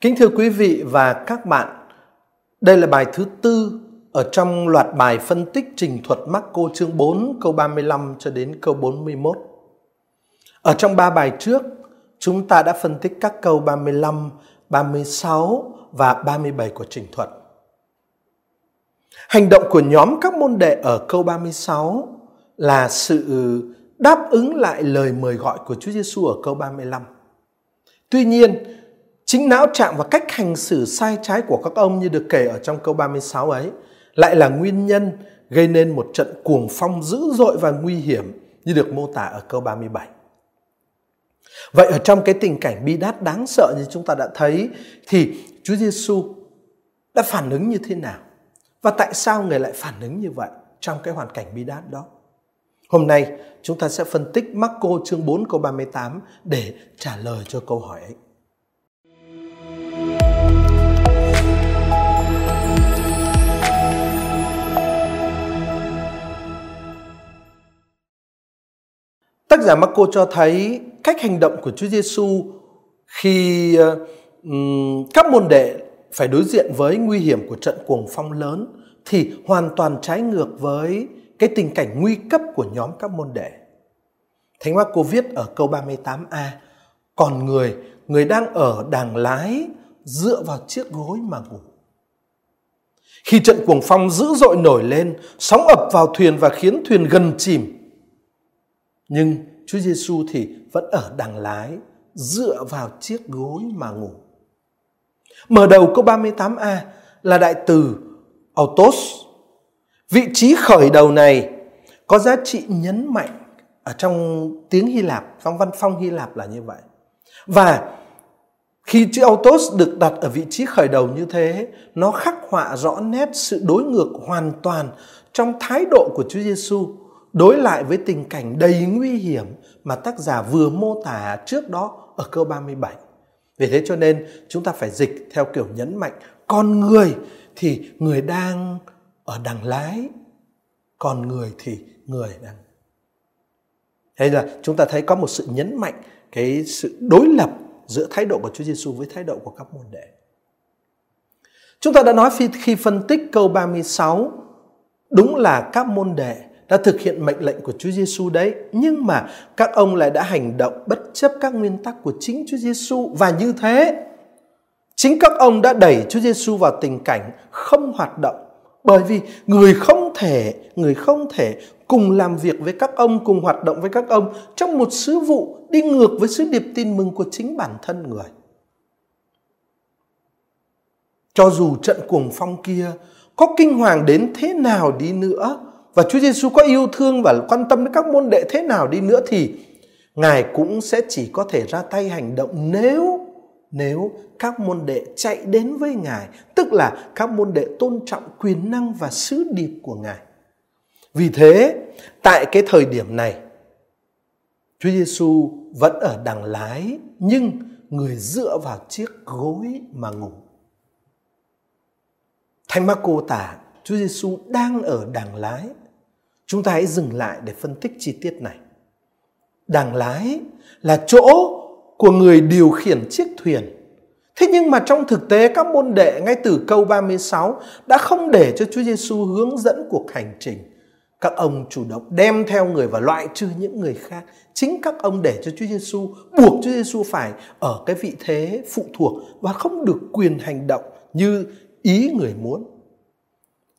Kính thưa quý vị và các bạn, đây là bài thứ tư ở trong loạt bài phân tích trình thuật Marco chương 4 câu 35 cho đến câu 41. Ở trong ba bài trước, chúng ta đã phân tích các câu 35, 36 và 37 của trình thuật. Hành động của nhóm các môn đệ ở câu 36 là sự đáp ứng lại lời mời gọi của Chúa Giêsu ở câu 35. Tuy nhiên, chính não trạng và cách hành xử sai trái của các ông như được kể ở trong câu 36 ấy, lại là nguyên nhân gây nên một trận cuồng phong dữ dội và nguy hiểm như được mô tả ở câu 37. Vậy ở trong cái tình cảnh bi đát đáng sợ như chúng ta đã thấy thì Chúa Giêsu đã phản ứng như thế nào? Và tại sao người lại phản ứng như vậy trong cái hoàn cảnh bi đát đó? Hôm nay chúng ta sẽ phân tích Marco chương 4 câu 38 để trả lời cho câu hỏi ấy. Giả Marco cho thấy cách hành động của Chúa Giêsu khi um, các môn đệ phải đối diện với nguy hiểm của trận cuồng phong lớn thì hoàn toàn trái ngược với cái tình cảnh nguy cấp của nhóm các môn đệ. Thánh Marco viết ở câu 38a Còn người, người đang ở đàng lái dựa vào chiếc gối mà ngủ. Khi trận cuồng phong dữ dội nổi lên, sóng ập vào thuyền và khiến thuyền gần chìm. Nhưng Chúa Giêsu thì vẫn ở đằng lái, dựa vào chiếc gối mà ngủ. Mở đầu câu 38a là đại từ autos. Vị trí khởi đầu này có giá trị nhấn mạnh ở trong tiếng Hy Lạp, trong văn phong Hy Lạp là như vậy. Và khi chữ autos được đặt ở vị trí khởi đầu như thế, nó khắc họa rõ nét sự đối ngược hoàn toàn trong thái độ của Chúa Giêsu đối lại với tình cảnh đầy nguy hiểm mà tác giả vừa mô tả trước đó ở câu 37. Vì thế cho nên chúng ta phải dịch theo kiểu nhấn mạnh con người thì người đang ở đằng lái, còn người thì người đang. Hay là chúng ta thấy có một sự nhấn mạnh cái sự đối lập giữa thái độ của Chúa Giêsu với thái độ của các môn đệ. Chúng ta đã nói khi, khi phân tích câu 36 đúng là các môn đệ đã thực hiện mệnh lệnh của Chúa Giêsu đấy, nhưng mà các ông lại đã hành động bất chấp các nguyên tắc của chính Chúa Giêsu và như thế chính các ông đã đẩy Chúa Giêsu vào tình cảnh không hoạt động. Bởi vì người không thể người không thể cùng làm việc với các ông cùng hoạt động với các ông trong một sứ vụ đi ngược với sứ điệp tin mừng của chính bản thân người. Cho dù trận cuồng phong kia có kinh hoàng đến thế nào đi nữa và Chúa Giêsu có yêu thương và quan tâm đến các môn đệ thế nào đi nữa thì Ngài cũng sẽ chỉ có thể ra tay hành động nếu nếu các môn đệ chạy đến với Ngài, tức là các môn đệ tôn trọng quyền năng và sứ điệp của Ngài. Vì thế, tại cái thời điểm này, Chúa Giêsu vẫn ở đằng lái nhưng người dựa vào chiếc gối mà ngủ. Thánh Marco tả Chúa Giêsu đang ở đằng lái Chúng ta hãy dừng lại để phân tích chi tiết này. Đàng lái là chỗ của người điều khiển chiếc thuyền. Thế nhưng mà trong thực tế, các môn đệ ngay từ câu 36 đã không để cho Chúa Giêsu hướng dẫn cuộc hành trình. Các ông chủ động đem theo người và loại trừ những người khác. Chính các ông để cho Chúa Giêsu buộc Chúa Giêsu phải ở cái vị thế phụ thuộc và không được quyền hành động như ý người muốn.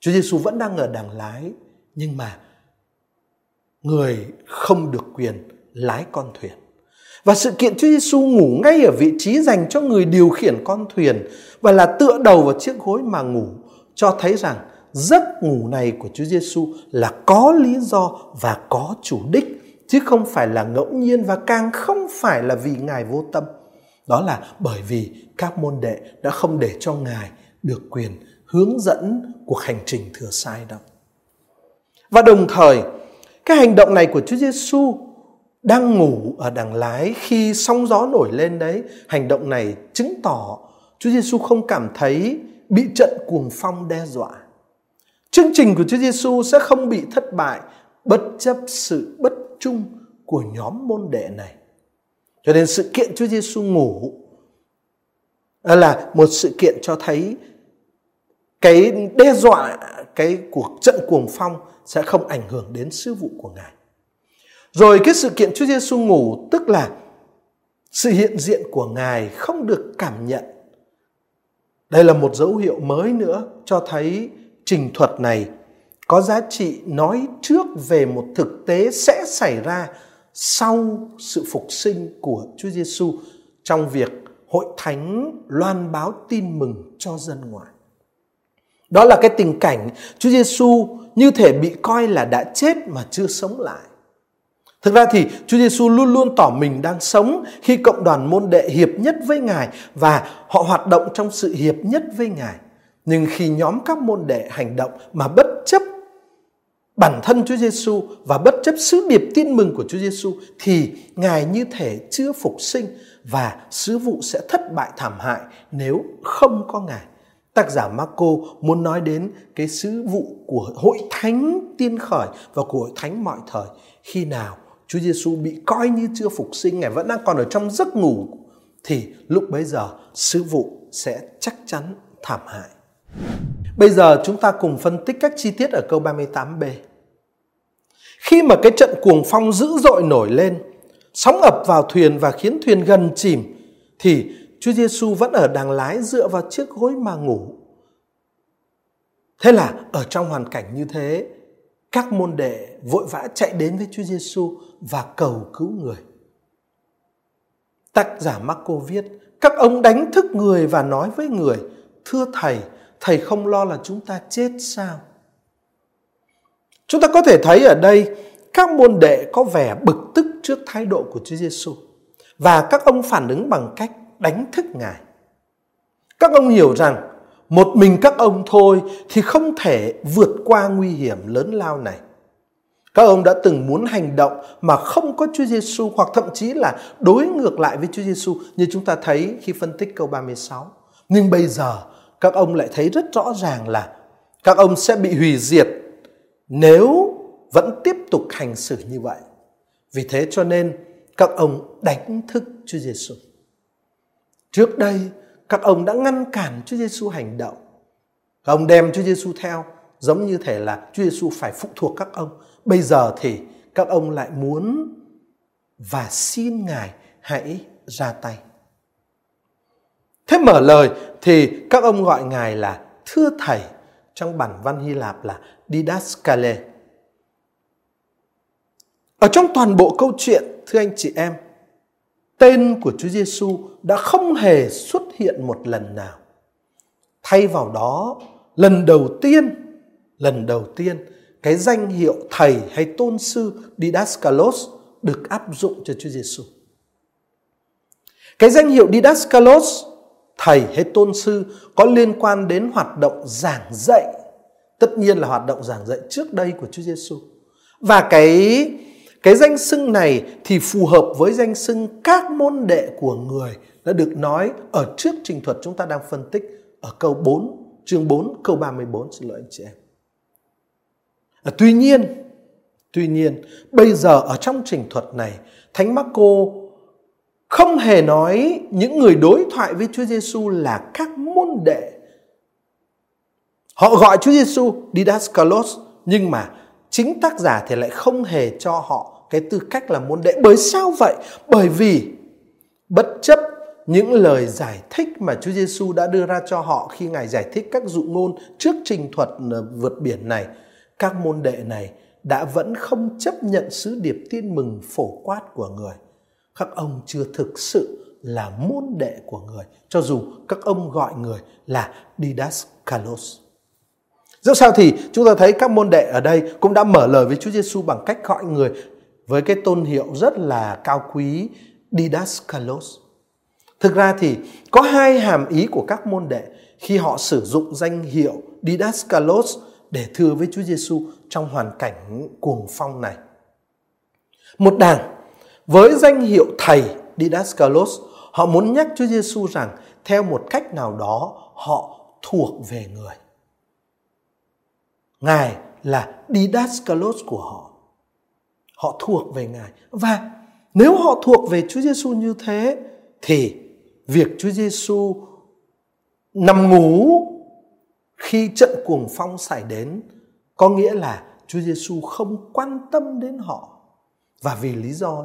Chúa Giêsu vẫn đang ở đằng lái, nhưng mà người không được quyền lái con thuyền. Và sự kiện Chúa Giêsu ngủ ngay ở vị trí dành cho người điều khiển con thuyền và là tựa đầu vào chiếc gối mà ngủ, cho thấy rằng giấc ngủ này của Chúa Giêsu là có lý do và có chủ đích, chứ không phải là ngẫu nhiên và càng không phải là vì Ngài vô tâm. Đó là bởi vì các môn đệ đã không để cho Ngài được quyền hướng dẫn cuộc hành trình thừa sai đâu. Và đồng thời cái hành động này của Chúa Giêsu đang ngủ ở đằng lái khi sóng gió nổi lên đấy, hành động này chứng tỏ Chúa Giêsu không cảm thấy bị trận cuồng phong đe dọa. Chương trình của Chúa Giêsu sẽ không bị thất bại bất chấp sự bất trung của nhóm môn đệ này. Cho nên sự kiện Chúa Giêsu ngủ là một sự kiện cho thấy cái đe dọa, cái cuộc trận cuồng phong sẽ không ảnh hưởng đến sứ vụ của ngài. Rồi cái sự kiện Chúa Giêsu ngủ, tức là sự hiện diện của ngài không được cảm nhận. Đây là một dấu hiệu mới nữa cho thấy trình thuật này có giá trị nói trước về một thực tế sẽ xảy ra sau sự phục sinh của Chúa Giêsu trong việc hội thánh loan báo tin mừng cho dân ngoại. Đó là cái tình cảnh Chúa Giêsu như thể bị coi là đã chết mà chưa sống lại. Thực ra thì Chúa Giêsu luôn luôn tỏ mình đang sống khi cộng đoàn môn đệ hiệp nhất với Ngài và họ hoạt động trong sự hiệp nhất với Ngài. Nhưng khi nhóm các môn đệ hành động mà bất chấp bản thân Chúa Giêsu và bất chấp sứ điệp tin mừng của Chúa Giêsu thì Ngài như thể chưa phục sinh và sứ vụ sẽ thất bại thảm hại nếu không có Ngài. Tác giả Marco muốn nói đến cái sứ vụ của hội thánh tiên khởi và của hội thánh mọi thời khi nào Chúa Giêsu bị coi như chưa phục sinh, Ngài vẫn đang còn ở trong giấc ngủ thì lúc bấy giờ sứ vụ sẽ chắc chắn thảm hại. Bây giờ chúng ta cùng phân tích các chi tiết ở câu 38b. Khi mà cái trận cuồng phong dữ dội nổi lên, sóng ập vào thuyền và khiến thuyền gần chìm, thì Chúa Giêsu vẫn ở đàng lái dựa vào chiếc gối mà ngủ. Thế là ở trong hoàn cảnh như thế, các môn đệ vội vã chạy đến với Chúa Giêsu và cầu cứu người. Tác giả Marco viết, các ông đánh thức người và nói với người, thưa thầy, thầy không lo là chúng ta chết sao? Chúng ta có thể thấy ở đây các môn đệ có vẻ bực tức trước thái độ của Chúa Giêsu và các ông phản ứng bằng cách đánh thức Ngài. Các ông hiểu rằng một mình các ông thôi thì không thể vượt qua nguy hiểm lớn lao này. Các ông đã từng muốn hành động mà không có Chúa Giêsu hoặc thậm chí là đối ngược lại với Chúa Giêsu như chúng ta thấy khi phân tích câu 36. Nhưng bây giờ, các ông lại thấy rất rõ ràng là các ông sẽ bị hủy diệt nếu vẫn tiếp tục hành xử như vậy. Vì thế cho nên các ông đánh thức Chúa Giêsu. Trước đây các ông đã ngăn cản Chúa Giêsu hành động. Các ông đem Chúa Giêsu theo giống như thể là Chúa Giêsu phải phụ thuộc các ông. Bây giờ thì các ông lại muốn và xin Ngài hãy ra tay. Thế mở lời thì các ông gọi Ngài là Thưa Thầy trong bản văn Hy Lạp là Didaskale. Ở trong toàn bộ câu chuyện, thưa anh chị em, tên của Chúa Giêsu đã không hề xuất hiện một lần nào. Thay vào đó, lần đầu tiên, lần đầu tiên cái danh hiệu thầy hay tôn sư Didaskalos được áp dụng cho Chúa Giêsu. Cái danh hiệu Didaskalos, thầy hay tôn sư có liên quan đến hoạt động giảng dạy. Tất nhiên là hoạt động giảng dạy trước đây của Chúa Giêsu. Và cái cái danh xưng này thì phù hợp với danh xưng các môn đệ của người đã được nói ở trước trình thuật chúng ta đang phân tích ở câu 4, chương 4, câu 34, xin lỗi anh chị em. À, tuy nhiên, tuy nhiên, bây giờ ở trong trình thuật này, Thánh Marco không hề nói những người đối thoại với Chúa Giêsu là các môn đệ. Họ gọi Chúa Giêsu Didaskalos nhưng mà chính tác giả thì lại không hề cho họ cái tư cách là môn đệ. Bởi sao vậy? Bởi vì bất chấp những lời giải thích mà Chúa Giêsu đã đưa ra cho họ khi Ngài giải thích các dụ ngôn trước trình thuật ờ, vượt biển này, các môn đệ này đã vẫn không chấp nhận sứ điệp tin mừng phổ quát của người. Các ông chưa thực sự là môn đệ của người, cho dù các ông gọi người là Didaskalos. Dẫu sao thì chúng ta thấy các môn đệ ở đây cũng đã mở lời với Chúa Giêsu bằng cách gọi người với cái tôn hiệu rất là cao quý Didaskalos. Thực ra thì có hai hàm ý của các môn đệ khi họ sử dụng danh hiệu Didaskalos để thưa với Chúa Giêsu trong hoàn cảnh cuồng phong này. Một đảng với danh hiệu thầy Didaskalos, họ muốn nhắc Chúa Giêsu rằng theo một cách nào đó họ thuộc về người. Ngài là Didaskalos của họ. Họ thuộc về Ngài. Và nếu họ thuộc về Chúa Giêsu như thế, thì việc Chúa Giêsu nằm ngủ khi trận cuồng phong xảy đến có nghĩa là Chúa Giêsu không quan tâm đến họ và vì lý do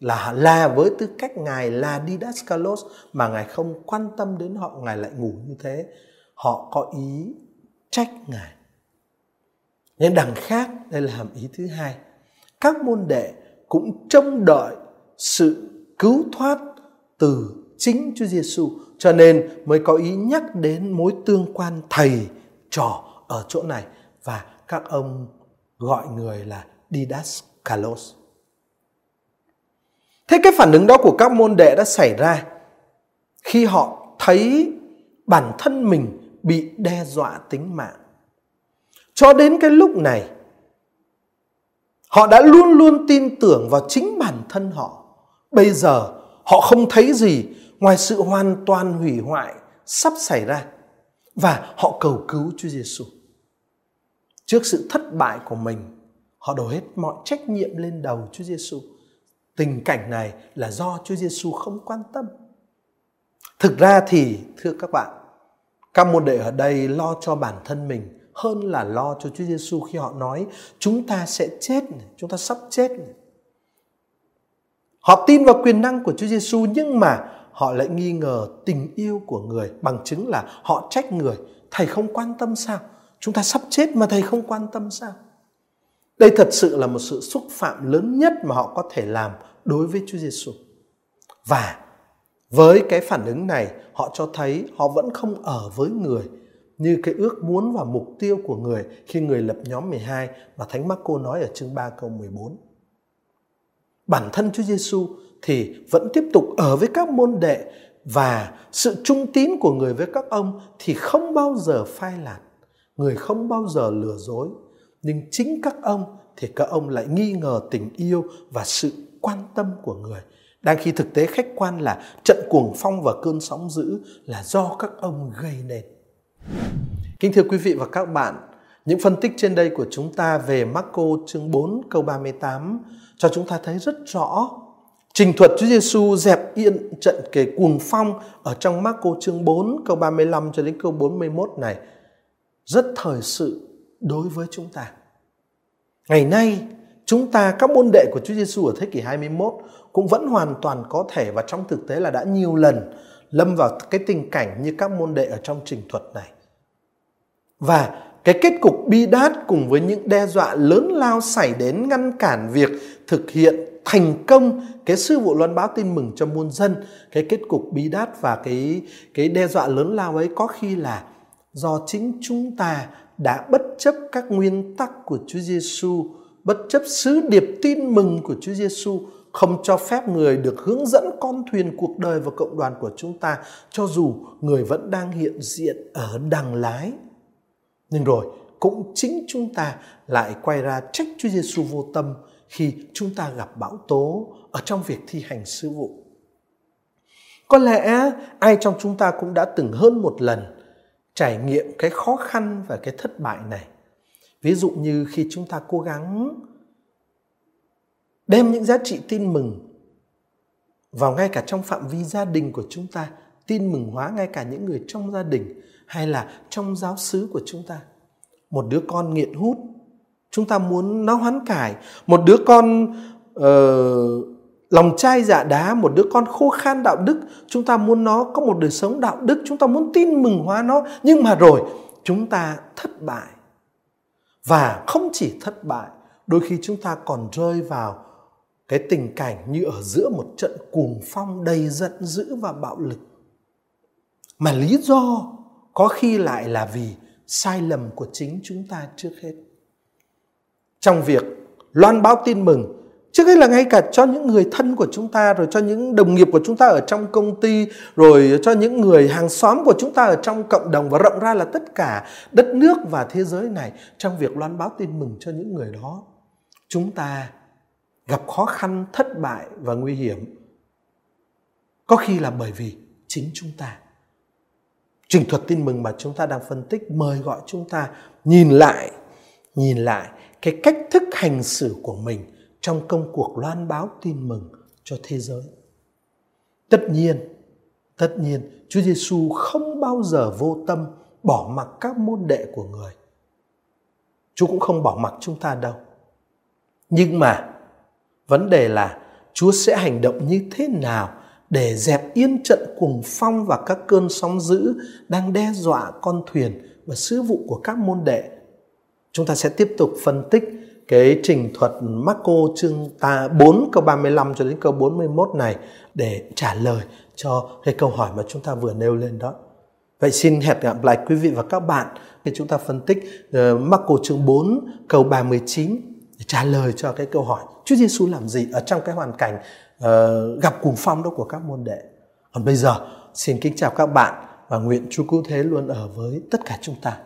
là là với tư cách ngài là Didaskalos mà ngài không quan tâm đến họ, ngài lại ngủ như thế, họ có ý trách ngài nhưng đằng khác, đây là hàm ý thứ hai các môn đệ cũng trông đợi sự cứu thoát từ chính Chúa Giêsu cho nên mới có ý nhắc đến mối tương quan thầy trò ở chỗ này và các ông gọi người là Didaskalos. Thế cái phản ứng đó của các môn đệ đã xảy ra khi họ thấy bản thân mình bị đe dọa tính mạng. Cho đến cái lúc này, họ đã luôn luôn tin tưởng vào chính bản thân họ. Bây giờ họ không thấy gì ngoài sự hoàn toàn hủy hoại sắp xảy ra và họ cầu cứu Chúa Giêsu. Trước sự thất bại của mình, họ đổ hết mọi trách nhiệm lên đầu Chúa Giêsu. Tình cảnh này là do Chúa Giêsu không quan tâm. Thực ra thì thưa các bạn, các môn đệ ở đây lo cho bản thân mình hơn là lo cho Chúa Giêsu khi họ nói chúng ta sẽ chết, chúng ta sắp chết. Họ tin vào quyền năng của Chúa Giêsu nhưng mà họ lại nghi ngờ tình yêu của người bằng chứng là họ trách người thầy không quan tâm sao chúng ta sắp chết mà thầy không quan tâm sao đây thật sự là một sự xúc phạm lớn nhất mà họ có thể làm đối với Chúa Giêsu. Và với cái phản ứng này, họ cho thấy họ vẫn không ở với người như cái ước muốn và mục tiêu của người khi người lập nhóm 12 mà Thánh Marco nói ở chương 3 câu 14. Bản thân Chúa Giêsu thì vẫn tiếp tục ở với các môn đệ và sự trung tín của người với các ông thì không bao giờ phai lạt người không bao giờ lừa dối, nhưng chính các ông thì các ông lại nghi ngờ tình yêu và sự quan tâm của người đang khi thực tế khách quan là trận cuồng phong và cơn sóng dữ là do các ông gây nên. Kính thưa quý vị và các bạn, những phân tích trên đây của chúng ta về Marco chương 4 câu 38 cho chúng ta thấy rất rõ trình thuật Chúa Giêsu dẹp yên trận kề cuồng phong ở trong Marco chương 4 câu 35 cho đến câu 41 này rất thời sự đối với chúng ta. Ngày nay, chúng ta các môn đệ của Chúa Giêsu ở thế kỷ 21 cũng vẫn hoàn toàn có thể và trong thực tế là đã nhiều lần lâm vào cái tình cảnh như các môn đệ ở trong trình thuật này. Và cái kết cục bi đát cùng với những đe dọa lớn lao xảy đến ngăn cản việc thực hiện thành công cái sư vụ loan báo tin mừng cho muôn dân cái kết cục bi đát và cái cái đe dọa lớn lao ấy có khi là do chính chúng ta đã bất chấp các nguyên tắc của Chúa Giêsu, bất chấp sứ điệp tin mừng của Chúa Giêsu, không cho phép người được hướng dẫn con thuyền cuộc đời và cộng đoàn của chúng ta cho dù người vẫn đang hiện diện ở đằng lái. Nhưng rồi, cũng chính chúng ta lại quay ra trách Chúa Giêsu vô tâm khi chúng ta gặp bão tố ở trong việc thi hành sứ vụ. Có lẽ ai trong chúng ta cũng đã từng hơn một lần trải nghiệm cái khó khăn và cái thất bại này ví dụ như khi chúng ta cố gắng đem những giá trị tin mừng vào ngay cả trong phạm vi gia đình của chúng ta, tin mừng hóa ngay cả những người trong gia đình hay là trong giáo xứ của chúng ta? Một đứa con nghiện hút chúng ta muốn nó hoán cải. Một đứa con uh, lòng chai dạ đá một đứa con khô khan đạo đức chúng ta muốn nó có một đời sống đạo đức chúng ta muốn tin mừng hóa nó. Nhưng mà rồi chúng ta thất bại. Và không chỉ thất bại đôi khi chúng ta còn rơi vào cái tình cảnh như ở giữa một trận cuồng phong đầy giận dữ và bạo lực. Mà lý do có khi lại là vì sai lầm của chính chúng ta trước hết trong việc loan báo tin mừng Trước hết là ngay cả cho những người thân của chúng ta, rồi cho những đồng nghiệp của chúng ta ở trong công ty, rồi cho những người hàng xóm của chúng ta ở trong cộng đồng và rộng ra là tất cả đất nước và thế giới này trong việc loan báo tin mừng cho những người đó. Chúng ta gặp khó khăn, thất bại và nguy hiểm. Có khi là bởi vì chính chúng ta. Trình thuật tin mừng mà chúng ta đang phân tích mời gọi chúng ta nhìn lại, nhìn lại cái cách thức hành xử của mình trong công cuộc loan báo tin mừng cho thế giới. Tất nhiên, Tất nhiên, Chúa Giêsu không bao giờ vô tâm bỏ mặc các môn đệ của người. Chúa cũng không bỏ mặc chúng ta đâu. Nhưng mà vấn đề là Chúa sẽ hành động như thế nào để dẹp yên trận cuồng phong và các cơn sóng dữ đang đe dọa con thuyền và sứ vụ của các môn đệ. Chúng ta sẽ tiếp tục phân tích cái trình thuật Marco chương ta 4 câu 35 cho đến câu 41 này để trả lời cho cái câu hỏi mà chúng ta vừa nêu lên đó. Vậy xin hẹn gặp lại quý vị và các bạn khi chúng ta phân tích uh, Marco chương 4 câu 39 để trả lời cho cái câu hỏi Chúa Giêsu làm gì ở trong cái hoàn cảnh uh, gặp cuồng phong đó của các môn đệ. Còn bây giờ xin kính chào các bạn và nguyện Chúa Cứu Thế luôn ở với tất cả chúng ta.